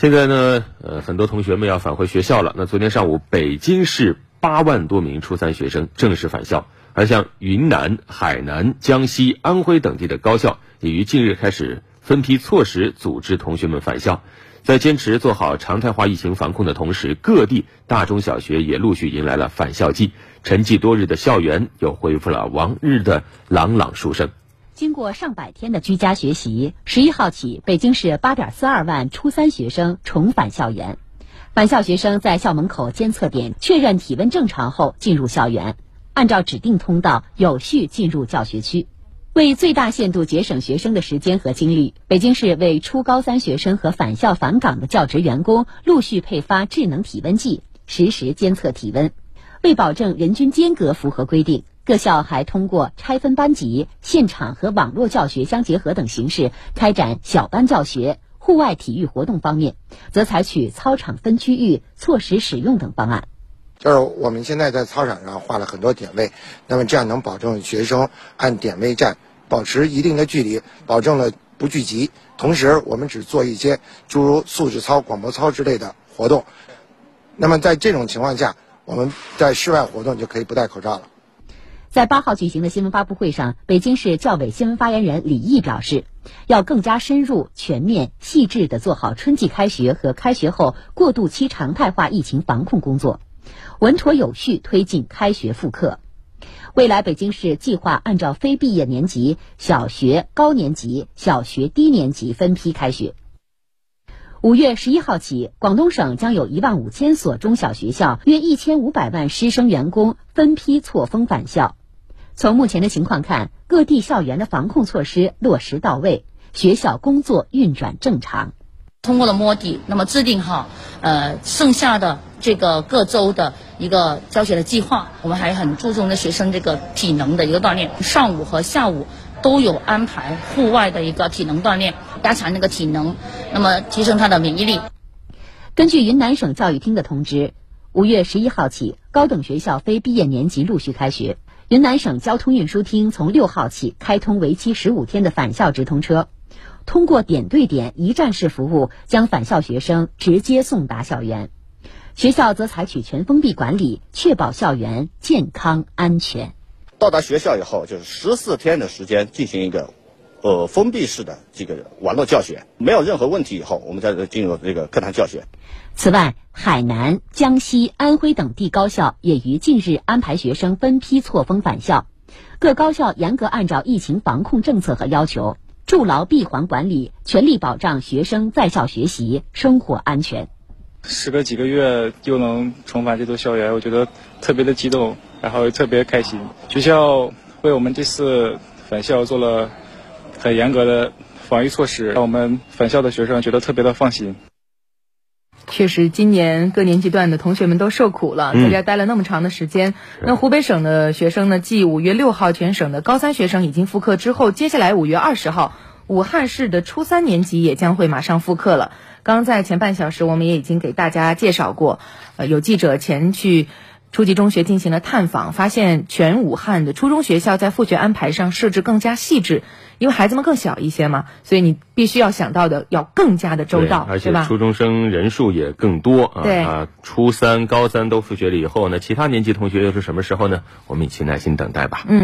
现在呢，呃，很多同学们要返回学校了。那昨天上午，北京市八万多名初三学生正式返校，而像云南、海南、江西、安徽等地的高校也于近日开始分批错时组织同学们返校。在坚持做好常态化疫情防控的同时，各地大中小学也陆续迎来了返校季，沉寂多日的校园又恢复了往日的朗朗书声。经过上百天的居家学习，十一号起，北京市八点四二万初三学生重返校园。返校学生在校门口监测点确认体温正常后进入校园，按照指定通道有序进入教学区。为最大限度节省学生的时间和精力，北京市为初高三学生和返校返岗的教职员工陆续配发智能体温计，实时监测体温。为保证人均间隔符合规定。各校还通过拆分班级、现场和网络教学相结合等形式开展小班教学。户外体育活动方面，则采取操场分区域、错时使用等方案。就是我们现在在操场上画了很多点位，那么这样能保证学生按点位站，保持一定的距离，保证了不聚集。同时，我们只做一些诸如素质操、广播操之类的活动。那么在这种情况下，我们在室外活动就可以不戴口罩了。在八号举行的新闻发布会上，北京市教委新闻发言人李毅表示，要更加深入、全面、细致地做好春季开学和开学后过渡期常态化疫情防控工作，稳妥有序推进开学复课。未来，北京市计划按照非毕业年级、小学高年级、小学低年级分批开学。五月十一号起，广东省将有一万五千所中小学校、约一千五百万师生员工分批错峰返校。从目前的情况看，各地校园的防控措施落实到位，学校工作运转正常。通过了摸底，那么制定好呃剩下的这个各州的一个教学的计划。我们还很注重的学生这个体能的一个锻炼，上午和下午都有安排户外的一个体能锻炼，加强那个体能，那么提升他的免疫力。根据云南省教育厅的通知，五月十一号起，高等学校非毕业年级陆续开学。云南省交通运输厅从六号起开通为期十五天的返校直通车，通过点对点、一站式服务，将返校学生直接送达校园。学校则采取全封闭管理，确保校园健康安全。到达学校以后，就是十四天的时间进行一个。呃，封闭式的这个网络教学没有任何问题以后，我们再进入这个课堂教学。此外，海南、江西、安徽等地高校也于近日安排学生分批错峰返校。各高校严格按照疫情防控政策和要求，筑牢闭环管理，全力保障学生在校学习、生活安全。时隔几个月又能重返这座校园，我觉得特别的激动，然后特别开心。学校为我们这次返校做了。很严格的防疫措施，让我们返校的学生觉得特别的放心。确实，今年各年级段的同学们都受苦了，在家待了那么长的时间。那湖北省的学生呢？继五月六号全省的高三学生已经复课之后，接下来五月二十号，武汉市的初三年级也将会马上复课了。刚在前半小时，我们也已经给大家介绍过，呃，有记者前去。初级中学进行了探访，发现全武汉的初中学校在复学安排上设置更加细致，因为孩子们更小一些嘛，所以你必须要想到的要更加的周到，而且初中生人数也更多啊。对啊，初三、高三都复学了以后呢，其他年级同学又是什么时候呢？我们一起耐心等待吧。嗯。